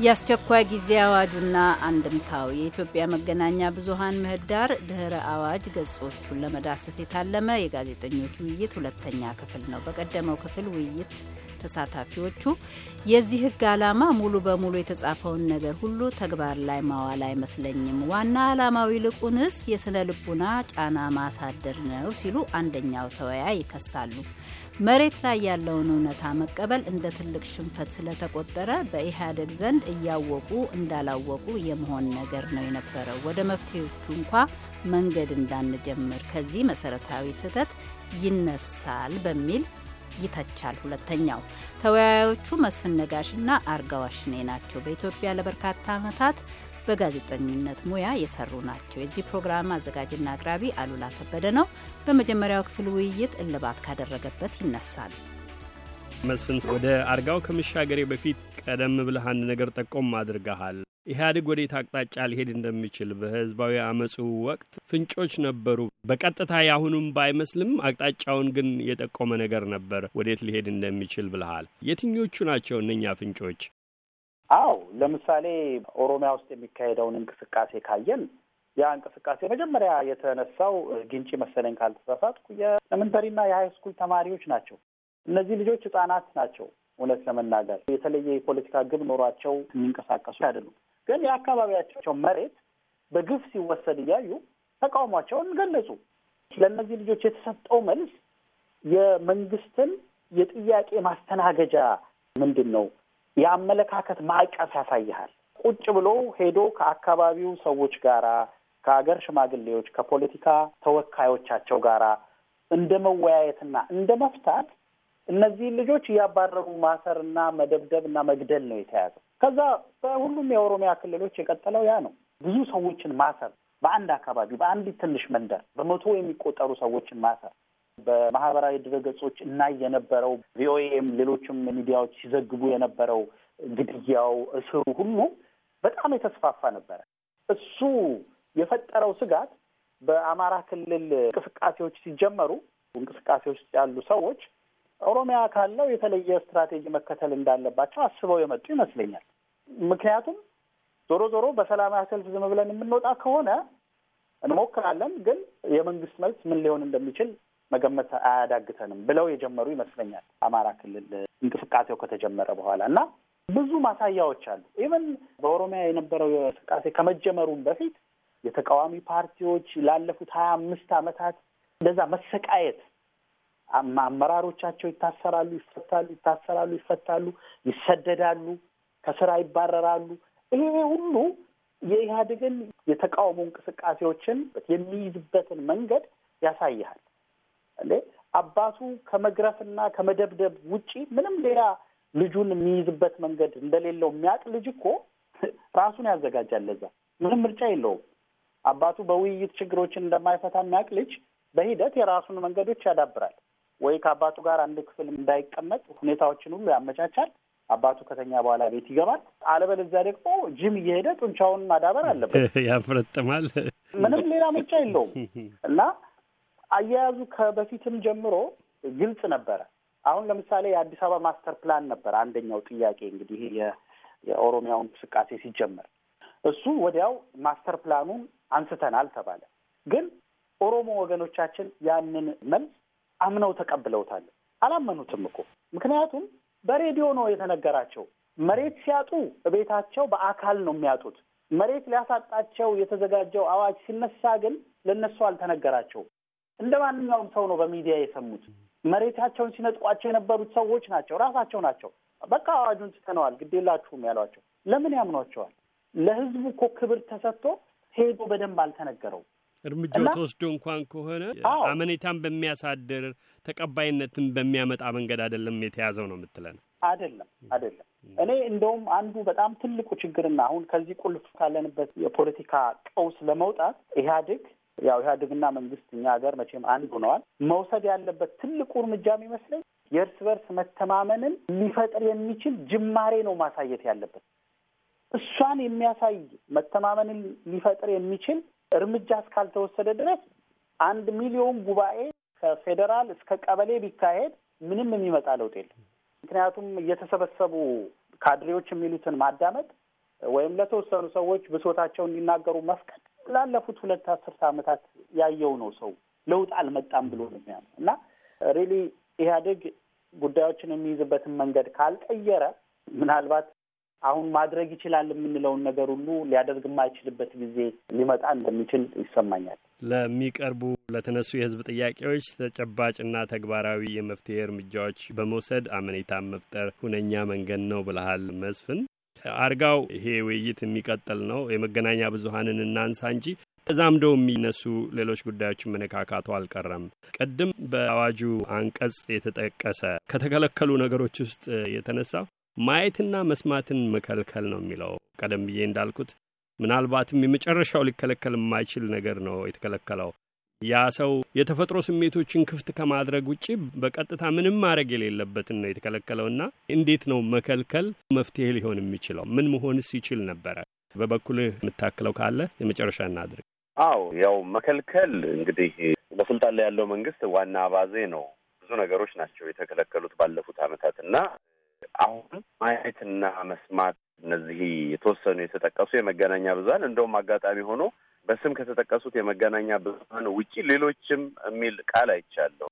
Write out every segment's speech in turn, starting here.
የአስቸኳይ ጊዜ አዋጁና አንድምታው የኢትዮጵያ መገናኛ ብዙኃን ምህዳር ድህረ አዋጅ ገጾቹን ለመዳሰስ የታለመ የጋዜጠኞች ውይይት ሁለተኛ ክፍል ነው። በቀደመው ክፍል ውይይት ተሳታፊዎቹ የዚህ ሕግ ዓላማ ሙሉ በሙሉ የተጻፈውን ነገር ሁሉ ተግባር ላይ ማዋል አይመስለኝም፣ ዋና ዓላማው ይልቁንስ የስነ ልቡና ጫና ማሳደር ነው ሲሉ አንደኛው ተወያይ ይከሳሉ። መሬት ላይ ያለውን እውነታ መቀበል እንደ ትልቅ ሽንፈት ስለተቆጠረ በኢህአዴግ ዘንድ እያወቁ እንዳላወቁ የመሆን ነገር ነው የነበረው። ወደ መፍትሄዎቹ እንኳ መንገድ እንዳንጀምር ከዚህ መሰረታዊ ስህተት ይነሳል በሚል ይተቻል። ሁለተኛው ተወያዮቹ መስፍን ነጋሽና አርጋዋሽኔ ናቸው። በኢትዮጵያ ለበርካታ ዓመታት በጋዜጠኝነት ሙያ የሰሩ ናቸው። የዚህ ፕሮግራም አዘጋጅና አቅራቢ አሉላ ከበደ ነው። በመጀመሪያው ክፍል ውይይት እልባት ካደረገበት ይነሳል። መስፍን፣ ወደ አርጋው ከመሻገሬ በፊት ቀደም ብለህ አንድ ነገር ጠቆም አድርገሃል። ኢህአዴግ ወዴት አቅጣጫ ሊሄድ እንደሚችል በህዝባዊ አመፁ ወቅት ፍንጮች ነበሩ። በቀጥታ ያሁኑም ባይመስልም አቅጣጫውን ግን የጠቆመ ነገር ነበር ወዴት ሊሄድ እንደሚችል ብለሃል። የትኞቹ ናቸው እነኛ ፍንጮች? አዎ ለምሳሌ ኦሮሚያ ውስጥ የሚካሄደውን እንቅስቃሴ ካየን ያ እንቅስቃሴ መጀመሪያ የተነሳው ግንጪ መሰለኝ ካልተሳሳትኩ የኤሌመንተሪና የሀይ ስኩል ተማሪዎች ናቸው። እነዚህ ልጆች ህጻናት ናቸው። እውነት ለመናገር የተለየ የፖለቲካ ግብ ኖሯቸው የሚንቀሳቀሱ አይደሉም። ግን የአካባቢያቸው መሬት በግፍ ሲወሰድ እያዩ ተቃውሟቸውን ገለጹ። ለእነዚህ ልጆች የተሰጠው መልስ የመንግስትን የጥያቄ ማስተናገጃ ምንድን ነው የአመለካከት ማዕቀፍ ያሳይሃል። ቁጭ ብሎ ሄዶ ከአካባቢው ሰዎች ጋራ ከሀገር ሽማግሌዎች ከፖለቲካ ተወካዮቻቸው ጋራ እንደ መወያየትና እንደ መፍታት እነዚህን ልጆች እያባረሩ ማሰርና መደብደብ እና መግደል ነው የተያዘው። ከዛ በሁሉም የኦሮሚያ ክልሎች የቀጠለው ያ ነው። ብዙ ሰዎችን ማሰር በአንድ አካባቢ በአንዲት ትንሽ መንደር በመቶ የሚቆጠሩ ሰዎችን ማሰር በማህበራዊ ድረገጾች እናይ የነበረው ቪኦኤም ሌሎችም ሚዲያዎች ሲዘግቡ የነበረው ግድያው፣ እስሩ ሁሉ በጣም የተስፋፋ ነበረ። እሱ የፈጠረው ስጋት በአማራ ክልል እንቅስቃሴዎች ሲጀመሩ እንቅስቃሴዎች ያሉ ሰዎች ኦሮሚያ ካለው የተለየ ስትራቴጂ መከተል እንዳለባቸው አስበው የመጡ ይመስለኛል። ምክንያቱም ዞሮ ዞሮ በሰላማዊ ሰልፍ ዝም ብለን የምንወጣ ከሆነ እንሞክራለን፣ ግን የመንግስት መልስ ምን ሊሆን እንደሚችል መገመት አያዳግተንም ብለው የጀመሩ ይመስለኛል። አማራ ክልል እንቅስቃሴው ከተጀመረ በኋላ እና ብዙ ማሳያዎች አሉ። ኢቨን በኦሮሚያ የነበረው እንቅስቃሴ ከመጀመሩም በፊት የተቃዋሚ ፓርቲዎች ላለፉት ሀያ አምስት ዓመታት እንደዛ መሰቃየት አመራሮቻቸው ይታሰራሉ፣ ይፈታሉ፣ ይታሰራሉ፣ ይፈታሉ፣ ይሰደዳሉ፣ ከስራ ይባረራሉ። ይሄ ሁሉ የኢህአዴግን የተቃውሞ እንቅስቃሴዎችን የሚይዝበትን መንገድ ያሳይሃል። አባቱ ከመግረፍና ከመደብደብ ውጪ ምንም ሌላ ልጁን የሚይዝበት መንገድ እንደሌለው የሚያውቅ ልጅ እኮ ራሱን ያዘጋጃል። ለዛ ምንም ምርጫ የለውም። አባቱ በውይይት ችግሮችን እንደማይፈታ የሚያውቅ ልጅ በሂደት የራሱን መንገዶች ያዳብራል። ወይ ከአባቱ ጋር አንድ ክፍል እንዳይቀመጥ ሁኔታዎችን ሁሉ ያመቻቻል። አባቱ ከተኛ በኋላ ቤት ይገባል። አለበለዚያ ደግሞ ጅም እየሄደ ጡንቻውን ማዳበር አለበት። ያፍረጥማል። ምንም ሌላ ምርጫ የለውም እና አያያዙ ከበፊትም ጀምሮ ግልጽ ነበረ። አሁን ለምሳሌ የአዲስ አበባ master plan ነበር አንደኛው ጥያቄ እንግዲህ የኦሮሚያው እንቅስቃሴ ሲጀመር እሱ ወዲያው master plan ኡን አንስተናል ተባለ። ግን ኦሮሞ ወገኖቻችን ያንን መልስ አምነው ተቀብለውታል። አላመኑትም እኮ ምክንያቱም በሬዲዮ ነው የተነገራቸው። መሬት ሲያጡ ቤታቸው በአካል ነው የሚያጡት። መሬት ሊያሳጣቸው የተዘጋጀው አዋጅ ሲነሳ ግን ለእነሱ አልተነገራቸውም። እንደ ማንኛውም ሰው ነው በሚዲያ የሰሙት። መሬታቸውን ሲነጥቋቸው የነበሩት ሰዎች ናቸው፣ ራሳቸው ናቸው። በቃ አዋጁን ትተነዋል፣ ግዴላችሁም ያሏቸው። ለምን ያምኗቸዋል? ለህዝቡ እኮ ክብር ተሰጥቶ ሄዶ በደንብ አልተነገረውም። እርምጃው ተወስዶ እንኳን ከሆነ አመኔታን በሚያሳድር ተቀባይነትን በሚያመጣ መንገድ አይደለም የተያዘው ነው የምትለን? አይደለም አይደለም። እኔ እንደውም አንዱ በጣም ትልቁ ችግርና አሁን ከዚህ ቁልፍ ካለንበት የፖለቲካ ቀውስ ለመውጣት ኢህአዴግ ያው ኢህአዴግና መንግስት እኛ ሀገር መቼም አንድ ሆነዋል። መውሰድ ያለበት ትልቁ እርምጃ የሚመስለኝ የእርስ በርስ መተማመንን ሊፈጥር የሚችል ጅማሬ ነው ማሳየት ያለበት። እሷን የሚያሳይ መተማመንን ሊፈጥር የሚችል እርምጃ እስካልተወሰደ ድረስ አንድ ሚሊዮን ጉባኤ ከፌዴራል እስከ ቀበሌ ቢካሄድ ምንም የሚመጣ ለውጥ የለም። ምክንያቱም እየተሰበሰቡ ካድሬዎች የሚሉትን ማዳመጥ ወይም ለተወሰኑ ሰዎች ብሶታቸው እንዲናገሩ መፍቀድ ላለፉት ሁለት አስርተ ዓመታት ያየው ነው። ሰው ለውጥ አልመጣም ብሎ ነው እና really ኢህአዴግ ጉዳዮችን የሚይዝበትን መንገድ ካልቀየረ ምናልባት አሁን ማድረግ ይችላል የምንለውን ነገር ሁሉ ሊያደርግ የማይችልበት ጊዜ ሊመጣ እንደሚችል ይሰማኛል። ለሚቀርቡ ለተነሱ የህዝብ ጥያቄዎች ተጨባጭና ተግባራዊ የመፍትሄ እርምጃዎች በመውሰድ አመኔታን መፍጠር ሁነኛ መንገድ ነው ብለሃል መስፍን አርጋው። ይሄ ውይይት የሚቀጥል ነው። የመገናኛ ብዙኃንን እናንሳ እንጂ ተዛምደው የሚነሱ ሌሎች ጉዳዮችን መነካካቱ አልቀረም። ቅድም በአዋጁ አንቀጽ የተጠቀሰ ከተከለከሉ ነገሮች ውስጥ የተነሳው ማየትና መስማትን መከልከል ነው የሚለው። ቀደም ብዬ እንዳልኩት ምናልባትም የመጨረሻው ሊከለከል የማይችል ነገር ነው የተከለከለው። ያ ሰው የተፈጥሮ ስሜቶችን ክፍት ከማድረግ ውጭ በቀጥታ ምንም ማድረግ የሌለበትን ነው የተከለከለውና እንዴት ነው መከልከል መፍትሄ ሊሆን የሚችለው? ምን መሆንስ ይችል ነበረ? በበኩልህ የምታክለው ካለ የመጨረሻ እናድርግ። አዎ ያው መከልከል እንግዲህ በስልጣን ላይ ያለው መንግስት ዋና አባዜ ነው። ብዙ ነገሮች ናቸው የተከለከሉት ባለፉት ዓመታት እና አሁን ማየትና መስማት እነዚህ የተወሰኑ የተጠቀሱ የመገናኛ ብዙኃን እንደውም አጋጣሚ ሆኖ በስም ከተጠቀሱት የመገናኛ ብዙኃን ውጪ ሌሎችም የሚል ቃል አይቻለሁ።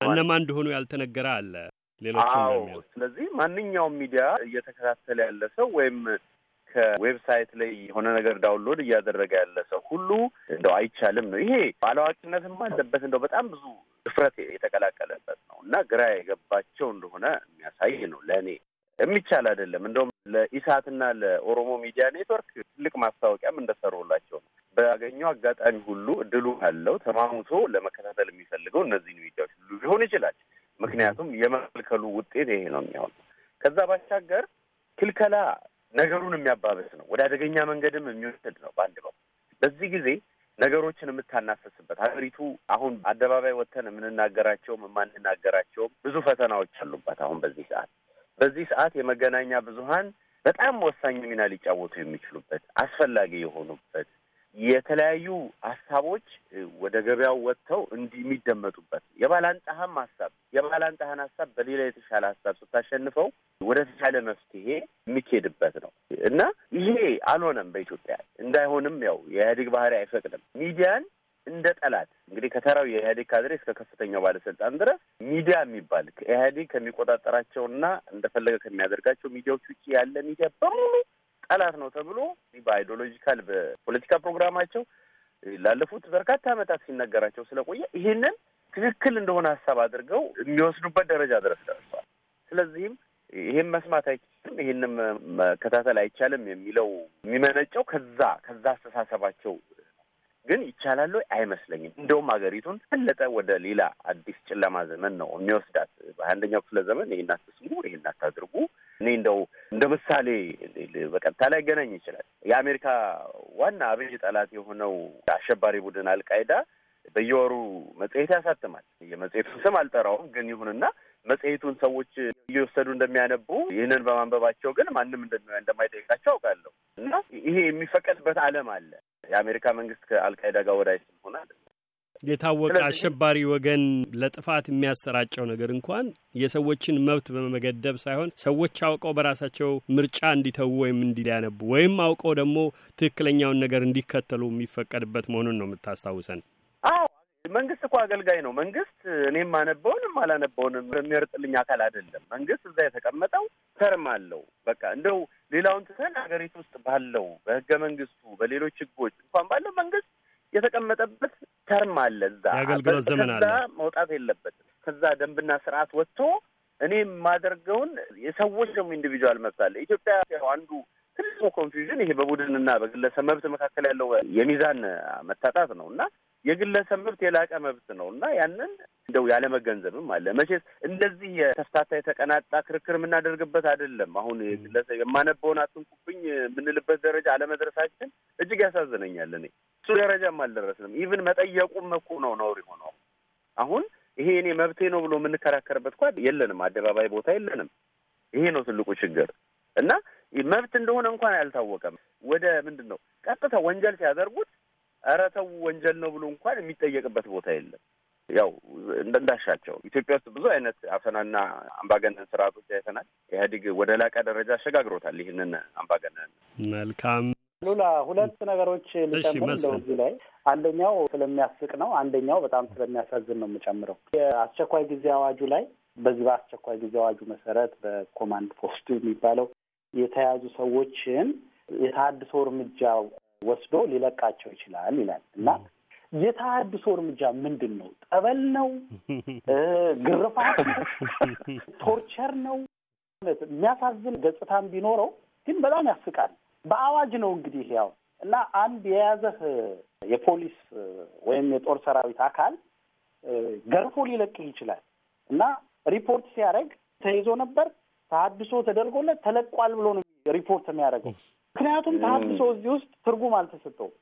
እነማን እንደሆኑ ያልተነገረ አለ። ሌሎችም ስለዚህ ማንኛውም ሚዲያ እየተከታተለ ያለ ሰው ወይም ከ website ላይ የሆነ ነገር download እያደረገ ያለ ሰው ሁሉ እንደው አይቻልም ነው። ይሄ አላዋቂነትም አለበት እንደው በጣም ብዙ ድፍረት የተቀላቀለበት ነው እና ግራ የገባቸው እንደሆነ የሚያሳይ ነው። ለእኔ የሚቻል አይደለም። እንደውም ለኢሳትና ለኦሮሞ ሚዲያ ኔትወርክ ትልቅ ማስታወቂያም እንደሰሩላቸው ነው። በያገኘው አጋጣሚ ሁሉ እድሉ ካለው ተማሙቶ ለመከታተል የሚፈልገው እነዚህን ሚዲያዎች ሁሉ ሊሆን ይችላል። ምክንያቱም የመከልከሉ ውጤት ይሄ ነው የሚሆነው። ከዛ ባሻገር ክልከላ ነገሩን የሚያባብስ ነው። ወደ አደገኛ መንገድም የሚወስድ ነው። በአንድ በኩል በዚህ ጊዜ ነገሮችን የምታናፈስበት ሀገሪቱ አሁን አደባባይ ወጥተን የምንናገራቸውም የማንናገራቸውም ብዙ ፈተናዎች አሉባት። አሁን በዚህ ሰዓት በዚህ ሰዓት የመገናኛ ብዙኃን በጣም ወሳኝ ሚና ሊጫወቱ የሚችሉበት አስፈላጊ የሆኑበት የተለያዩ ሀሳቦች ወደ ገበያው ወጥተው እንዲህ የሚደመጡበት የባላንጣህም ሀሳብ የባላንጣህን ሀሳብ በሌላ የተሻለ ሀሳብ ስታሸንፈው ወደ ተሻለ መፍትሄ የሚካሄድበት ነው እና ይሄ አልሆነም። በኢትዮጵያ እንዳይሆንም ያው የኢህአዴግ ባህሪ አይፈቅድም። ሚዲያን እንደ ጠላት እንግዲህ ከተራው የኢህአዴግ ካድሬ እስከ ከፍተኛው ባለስልጣን ድረስ ሚዲያ የሚባል ኢህአዴግ ከሚቆጣጠራቸውና እንደፈለገ ከሚያደርጋቸው ሚዲያዎች ውጭ ያለ ሚዲያ በሙሉ ጠላት ነው ተብሎ በ ideological በፖለቲካ ፕሮግራማቸው ላለፉት በርካታ ዓመታት ሲነገራቸው ስለቆየ ይህንን ትክክል እንደሆነ ሀሳብ አድርገው የሚወስዱበት ደረጃ ድረስ ደርሷል። ስለዚህም ይህም መስማት አይቻልም፣ ይህንም መከታተል አይቻልም የሚለው የሚመነጨው ከዛ ከዛ አስተሳሰባቸው ግን ይቻላል? አይመስለኝም። እንደውም ሀገሪቱን በለጠ ወደ ሌላ አዲስ ጨለማ ዘመን ነው የሚወስዳት። በአንደኛው ክፍለ ዘመን ይህን አትስሙ፣ ይህን አታድርጉ እኔ እንደው እንደ ምሳሌ በቀጥታ ላይ ገናኝ ይችላል። የአሜሪካ ዋና አብይ ጠላት የሆነው አሸባሪ ቡድን አልቃይዳ በየወሩ መጽሔት ያሳትማል። የመጽሔቱን ስም አልጠራውም፣ ግን ይሁንና መጽሔቱን ሰዎች እየወሰዱ እንደሚያነቡ ይህንን በማንበባቸው ግን ማንም እንደማይጠይቃቸው አውቃለሁ። እና ይሄ የሚፈቀድበት ዓለም አለ። የአሜሪካ መንግስት ከአልቃይዳ ጋር ወዳጅ ሆናል። የታወቀ አሸባሪ ወገን ለጥፋት የሚያሰራጨው ነገር እንኳን የሰዎችን መብት በመገደብ ሳይሆን ሰዎች አውቀው በራሳቸው ምርጫ እንዲተዉ ወይም እንዲያነቡ ወይም አውቀው ደግሞ ትክክለኛውን ነገር እንዲከተሉ የሚፈቀድበት መሆኑን ነው የምታስታውሰን። አዎ መንግስት እኮ አገልጋይ ነው። መንግስት እኔም አነበውንም አላነበውንም የሚመርጥልኝ አካል አይደለም። መንግስት እዛ የተቀመጠው term አለው። በቃ እንደው ሌላውን ትተን ሀገሪቱ ውስጥ ባለው በህገ መንግስቱ በሌሎች ህጎች እንኳን ባለው መንግስት የተቀመጠበት term አለ። እዛ የአገልግሎት ዘመን አለ። መውጣት የለበትም። ከዛ ደንብና ስርዓት ወጥቶ እኔ የማደርገውን የሰዎች ደግሞ individual መብት አለ። ኢትዮጵያ አንዱ ትልቁ confusion ይሄ በቡድንና በግለሰብ መብት መካከል ያለው የሚዛን መታጣት ነው እና የግለሰብ መብት የላቀ መብት ነው እና ያንን እንደው ያለመገንዘብም አለ። መቼስ እንደዚህ የተፍታታ የተቀናጣ ክርክር የምናደርግበት አይደለም። አሁን ግለሰብ የማነበውን አትንኩብኝ የምንልበት ደረጃ አለመድረሳችን እጅግ ያሳዝነኛል። እኔ እሱ ደረጃም አልደረስንም። ኢቭን መጠየቁም እኮ ነው ነውር የሆነው። አሁን ይሄ እኔ መብቴ ነው ብሎ የምንከራከርበት እንኳ የለንም። አደባባይ ቦታ የለንም። ይሄ ነው ትልቁ ችግር እና መብት እንደሆነ እንኳን አልታወቀም። ወደ ምንድን ነው ቀጥታ ወንጀል ሲያደርጉት ኧረ ተው ወንጀል ነው ብሎ እንኳን የሚጠየቅበት ቦታ የለም። ያው እንዳሻቸው ኢትዮጵያ ውስጥ ብዙ አይነት አፈናና አምባገነን ስርዓቶች አይተናል። ኢህአዴግ ወደ ላቀ ደረጃ አሸጋግሮታል ይህንን አምባገነን። መልካም ሉላ፣ ሁለት ነገሮች ልጨምር እንደው እዚህ ላይ አንደኛው ስለሚያስቅ ነው፣ አንደኛው በጣም ስለሚያሳዝን ነው የምጨምረው። የአስቸኳይ ጊዜ አዋጁ ላይ በዚህ በአስቸኳይ ጊዜ አዋጁ መሰረት በኮማንድ ፖስቱ የሚባለው የተያዙ ሰዎችን የተሃድሶ እርምጃ ወስዶ ሊለቃቸው ይችላል ይላል እና የተሃድሶ እርምጃ ምንድን ነው? ጠበል ነው? ግርፋት፣ ቶርቸር ነው? የሚያሳዝን ገጽታም ቢኖረው ግን በጣም ያስቃል። በአዋጅ ነው እንግዲህ ያው እና አንድ የያዘህ የፖሊስ ወይም የጦር ሰራዊት አካል ገርፎ ሊለቅህ ይችላል እና ሪፖርት ሲያደርግ ተይዞ ነበር ተሀድሶ ተደርጎለት ተለቋል ብሎ ነው ሪፖርት የሚያደርገው። ምክንያቱም ተሀድሶ እዚህ ውስጥ ትርጉም አልተሰጠውም።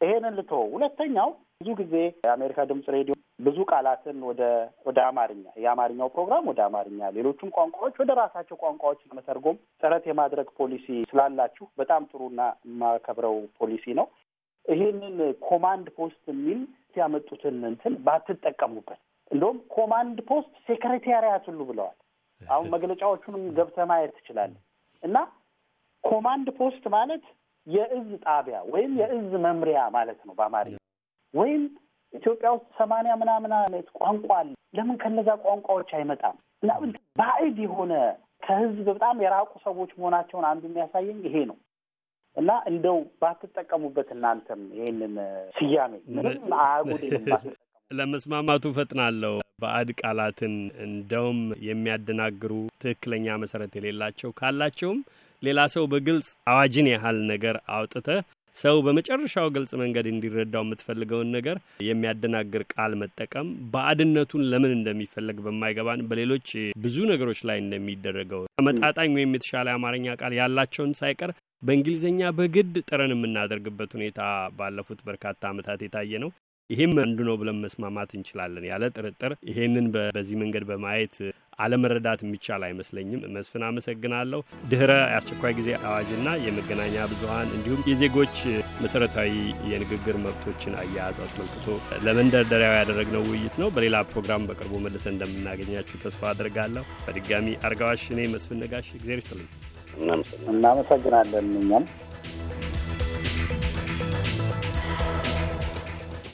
ይሄንን ልተወው። ሁለተኛው ብዙ ጊዜ የአሜሪካ ድምፅ ሬዲዮ ብዙ ቃላትን ወደ ወደ አማርኛ የአማርኛው ፕሮግራም ወደ አማርኛ ሌሎቹም ቋንቋዎች ወደ ራሳቸው ቋንቋዎች ለመተርጎም ጥረት የማድረግ ፖሊሲ ስላላችሁ በጣም ጥሩና የማከብረው ፖሊሲ ነው። ይሄንን command post የሚል ያመጡትን እንትን ባትጠቀሙበት። እንደውም command post secretariat ሁሉ ብለዋል። አሁን መግለጫዎቹንም ገብተህ ማየት ትችላለህ። እና command post ማለት የእዝ ጣቢያ ወይም የእዝ መምሪያ ማለት ነው በአማርኛ ወይም ኢትዮጵያ ውስጥ ሰማንያ ምናምን አይነት ቋንቋ አለ። ለምን ከነዛ ቋንቋዎች አይመጣም? እና ባዕድ የሆነ ከህዝብ በጣም የራቁ ሰዎች መሆናቸውን አንዱ የሚያሳየኝ ይሄ ነው። እና እንደው ባትጠቀሙበት እናንተም ይሄንን ስያሜ ምንም አያጎድልም። ለመስማማቱ ፈጥናለሁ። ባዕድ ቃላትን እንደውም የሚያደናግሩ ትክክለኛ መሰረት የሌላቸው ካላቸውም ሌላ ሰው በግልጽ አዋጅን ያህል ነገር አውጥተህ ሰው በመጨረሻው ግልጽ መንገድ እንዲረዳው የምትፈልገውን ነገር የሚያደናግር ቃል መጠቀም ባዕድነቱን ለምን እንደሚፈለግ በማይገባን በሌሎች ብዙ ነገሮች ላይ እንደሚደረገው ተመጣጣኝ ወይም የተሻለ አማርኛ ቃል ያላቸውን ሳይቀር በእንግሊዝኛ በግድ ጥረን የምናደርግበት ሁኔታ ባለፉት በርካታ ዓመታት የታየ ነው። ይህም አንዱ ነው ብለን መስማማት እንችላለን። ያለ ጥርጥር ይሄንን በዚህ መንገድ በማየት አለመረዳት የሚቻል አይመስለኝም። መስፍን አመሰግናለሁ። ድህረ የአስቸኳይ ጊዜ አዋጅና የመገናኛ ብዙኃን እንዲሁም የዜጎች መሰረታዊ የንግግር መብቶችን አያያዝ አስመልክቶ ለመንደርደሪያው ያደረግነው ውይይት ነው። በሌላ ፕሮግራም በቅርቡ መልሰን እንደምናገኛችሁ ተስፋ አድርጋለሁ። በድጋሚ አርጋዋሽ፣ እኔ መስፍን ነጋሽ፣ እግዜር ይስጥልኝ። እናመሰግናለን እኛም